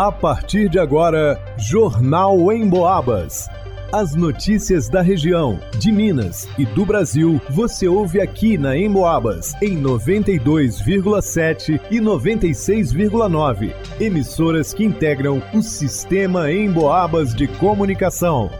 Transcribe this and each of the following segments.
A partir de agora, Jornal em Boabas. As notícias da região, de Minas e do Brasil, você ouve aqui na Emboabas, em 92,7 e 96,9. Emissoras que integram o sistema Emboabas de comunicação.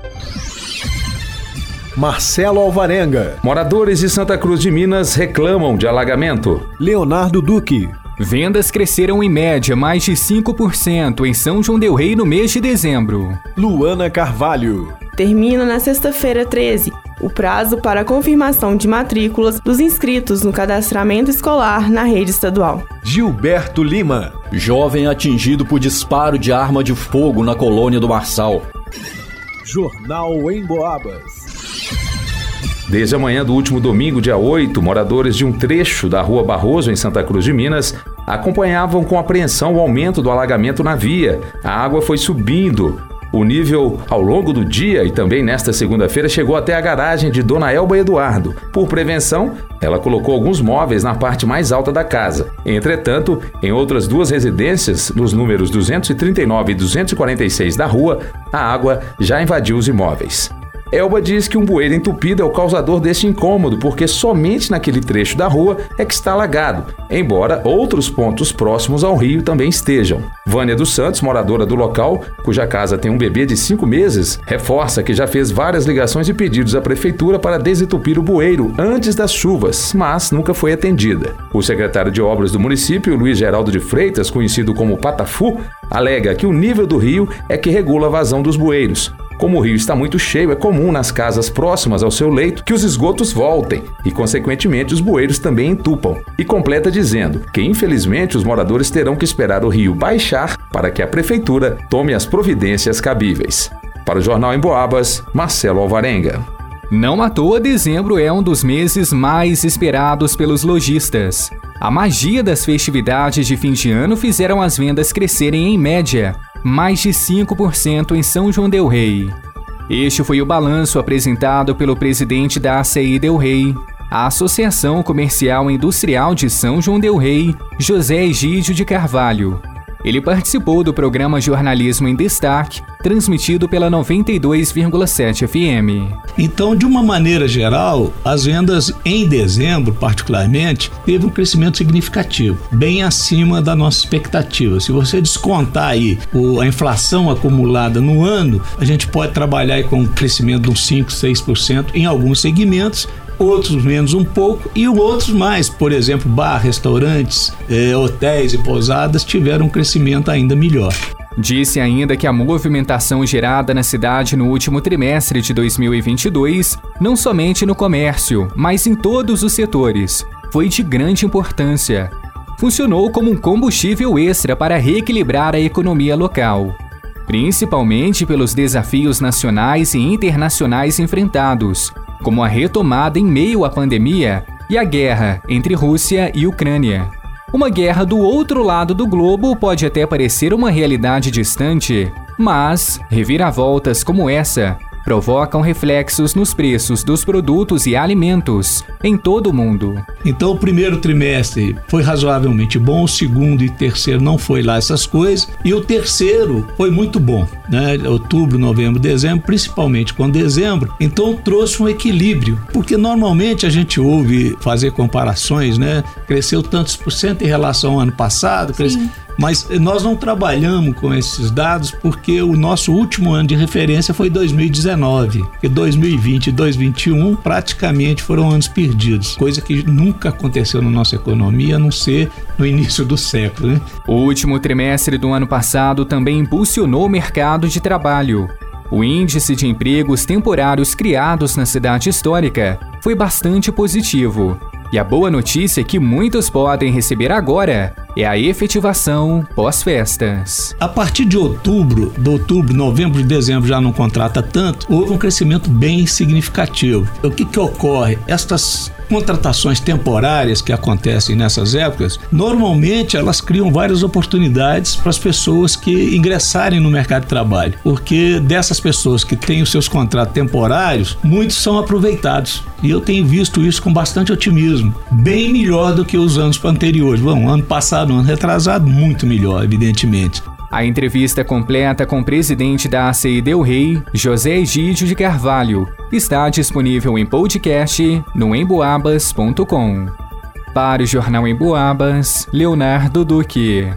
Marcelo Alvarenga. Moradores de Santa Cruz de Minas reclamam de alagamento. Leonardo Duque. Vendas cresceram em média mais de 5% em São João Del Rei no mês de dezembro. Luana Carvalho. Termina na sexta-feira 13 o prazo para a confirmação de matrículas dos inscritos no cadastramento escolar na rede estadual. Gilberto Lima. Jovem atingido por disparo de arma de fogo na colônia do Marçal. Jornal em Boabas. Desde a manhã do último domingo, dia 8, moradores de um trecho da Rua Barroso, em Santa Cruz de Minas, acompanhavam com apreensão o aumento do alagamento na via. A água foi subindo, o nível ao longo do dia e também nesta segunda-feira chegou até a garagem de Dona Elba Eduardo. Por prevenção, ela colocou alguns móveis na parte mais alta da casa. Entretanto, em outras duas residências, nos números 239 e 246 da rua, a água já invadiu os imóveis. Elba diz que um bueiro entupido é o causador deste incômodo, porque somente naquele trecho da rua é que está alagado, embora outros pontos próximos ao rio também estejam. Vânia dos Santos, moradora do local, cuja casa tem um bebê de cinco meses, reforça que já fez várias ligações e pedidos à prefeitura para desentupir o bueiro antes das chuvas, mas nunca foi atendida. O secretário de obras do município, Luiz Geraldo de Freitas, conhecido como Patafu, alega que o nível do rio é que regula a vazão dos bueiros. Como o rio está muito cheio, é comum nas casas próximas ao seu leito que os esgotos voltem e, consequentemente, os bueiros também entupam. E completa dizendo que, infelizmente, os moradores terão que esperar o rio baixar para que a prefeitura tome as providências cabíveis. Para o Jornal em Boabas, Marcelo Alvarenga. Não à toa, dezembro é um dos meses mais esperados pelos lojistas. A magia das festividades de fim de ano fizeram as vendas crescerem em média mais de 5% em São João Del Rei. Este foi o balanço apresentado pelo presidente da ACI Del Rei, a Associação Comercial Industrial de São João Del Rei, José Egídio de Carvalho, ele participou do programa Jornalismo em Destaque, transmitido pela 92,7 FM. Então, de uma maneira geral, as vendas em dezembro, particularmente, teve um crescimento significativo, bem acima da nossa expectativa. Se você descontar aí a inflação acumulada no ano, a gente pode trabalhar com um crescimento de uns 5, 6% em alguns segmentos outros menos um pouco e outros mais. Por exemplo, bar, restaurantes, eh, hotéis e pousadas tiveram um crescimento ainda melhor. Disse ainda que a movimentação gerada na cidade no último trimestre de 2022, não somente no comércio, mas em todos os setores, foi de grande importância. Funcionou como um combustível extra para reequilibrar a economia local, principalmente pelos desafios nacionais e internacionais enfrentados, como a retomada em meio à pandemia e a guerra entre Rússia e Ucrânia. Uma guerra do outro lado do globo pode até parecer uma realidade distante, mas reviravoltas como essa provocam reflexos nos preços dos produtos e alimentos em todo o mundo. Então, o primeiro trimestre foi razoavelmente bom, o segundo e terceiro não foi lá essas coisas, e o terceiro foi muito bom, né? Outubro, novembro, dezembro, principalmente com dezembro. Então, trouxe um equilíbrio, porque normalmente a gente ouve fazer comparações, né? Cresceu tantos por cento em relação ao ano passado, cresceu mas nós não trabalhamos com esses dados porque o nosso último ano de referência foi 2019, e 2020 e 2021 praticamente foram anos perdidos, coisa que nunca aconteceu na nossa economia, a não ser no início do século. Né? O último trimestre do ano passado também impulsionou o mercado de trabalho. O índice de empregos temporários criados na cidade histórica foi bastante positivo e a boa notícia que muitos podem receber agora é a efetivação pós-festas. A partir de outubro, de outubro, novembro e dezembro já não contrata tanto, houve um crescimento bem significativo. O que, que ocorre? Estas contratações temporárias que acontecem nessas épocas, normalmente elas criam várias oportunidades para as pessoas que ingressarem no mercado de trabalho, porque dessas pessoas que têm os seus contratos temporários, muitos são aproveitados. E eu tenho visto isso com bastante otimismo, bem melhor do que os anos anteriores. Bom, ano passado, ano retrasado, muito melhor, evidentemente. A entrevista completa com o presidente da ACI Del Rey, José Egídio de Carvalho, está disponível em podcast no emboabas.com. Para o Jornal Emboabas, Leonardo Duque.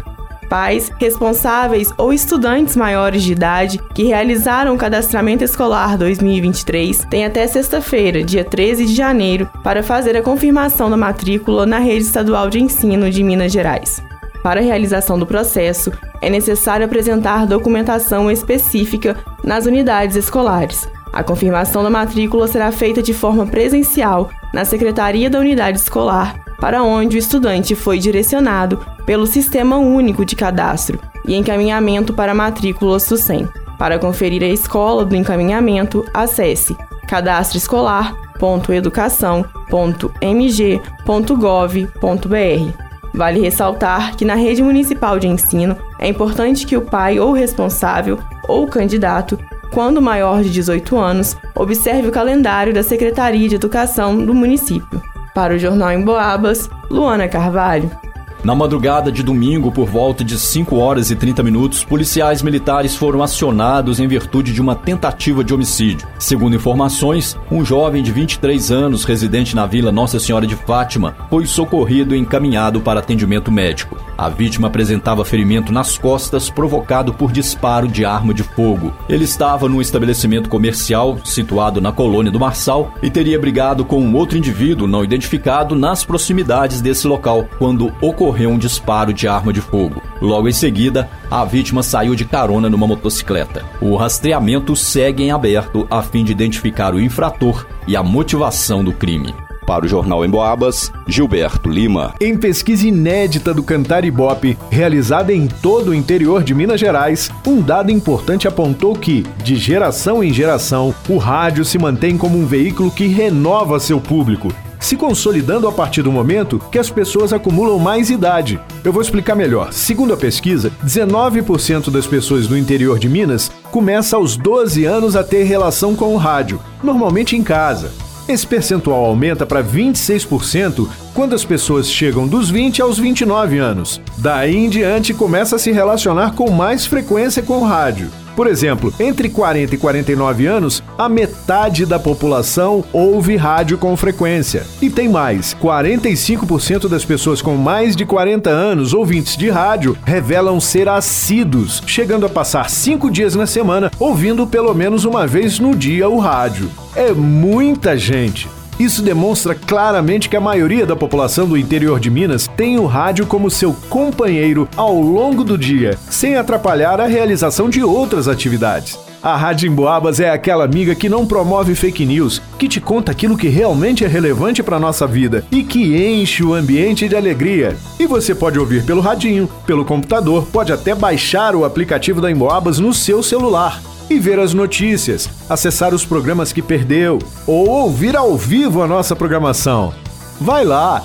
Pais, responsáveis ou estudantes maiores de idade que realizaram o cadastramento escolar 2023 têm até sexta-feira, dia 13 de janeiro, para fazer a confirmação da matrícula na rede estadual de ensino de Minas Gerais. Para a realização do processo, é necessário apresentar documentação específica nas unidades escolares. A confirmação da matrícula será feita de forma presencial na Secretaria da Unidade Escolar, para onde o estudante foi direcionado pelo Sistema Único de Cadastro e encaminhamento para a matrícula SUSEM. Para conferir a escola do encaminhamento, acesse cadastroescolar.educação.mg.gov.br. Vale ressaltar que na rede municipal de ensino é importante que o pai ou responsável ou candidato, quando maior de 18 anos, observe o calendário da Secretaria de Educação do município. Para o Jornal em Boabas, Luana Carvalho. Na madrugada de domingo, por volta de 5 horas e 30 minutos, policiais militares foram acionados em virtude de uma tentativa de homicídio. Segundo informações, um jovem de 23 anos, residente na vila Nossa Senhora de Fátima, foi socorrido e encaminhado para atendimento médico. A vítima apresentava ferimento nas costas provocado por disparo de arma de fogo. Ele estava num estabelecimento comercial situado na colônia do Marçal e teria brigado com um outro indivíduo não identificado nas proximidades desse local quando ocorreu um disparo de arma de fogo. Logo em seguida, a vítima saiu de carona numa motocicleta. O rastreamento segue em aberto a fim de identificar o infrator e a motivação do crime. Para o Jornal Emboabas, Gilberto Lima. Em pesquisa inédita do Cantar Ibope, realizada em todo o interior de Minas Gerais, um dado importante apontou que, de geração em geração, o rádio se mantém como um veículo que renova seu público, se consolidando a partir do momento que as pessoas acumulam mais idade. Eu vou explicar melhor. Segundo a pesquisa, 19% das pessoas do interior de Minas começa aos 12 anos a ter relação com o rádio, normalmente em casa. Esse percentual aumenta para 26% quando as pessoas chegam dos 20 aos 29 anos. Daí em diante começa a se relacionar com mais frequência com o rádio. Por exemplo, entre 40 e 49 anos, a metade da população ouve rádio com frequência. E tem mais: 45% das pessoas com mais de 40 anos ouvintes de rádio revelam ser assíduos, chegando a passar cinco dias na semana ouvindo pelo menos uma vez no dia o rádio. É muita gente. Isso demonstra claramente que a maioria da população do interior de Minas tem o rádio como seu companheiro ao longo do dia, sem atrapalhar a realização de outras atividades. A Rádio Emboabas é aquela amiga que não promove fake news, que te conta aquilo que realmente é relevante para nossa vida e que enche o ambiente de alegria. E você pode ouvir pelo radinho, pelo computador, pode até baixar o aplicativo da Emboabas no seu celular e ver as notícias, acessar os programas que perdeu ou ouvir ao vivo a nossa programação. Vai lá,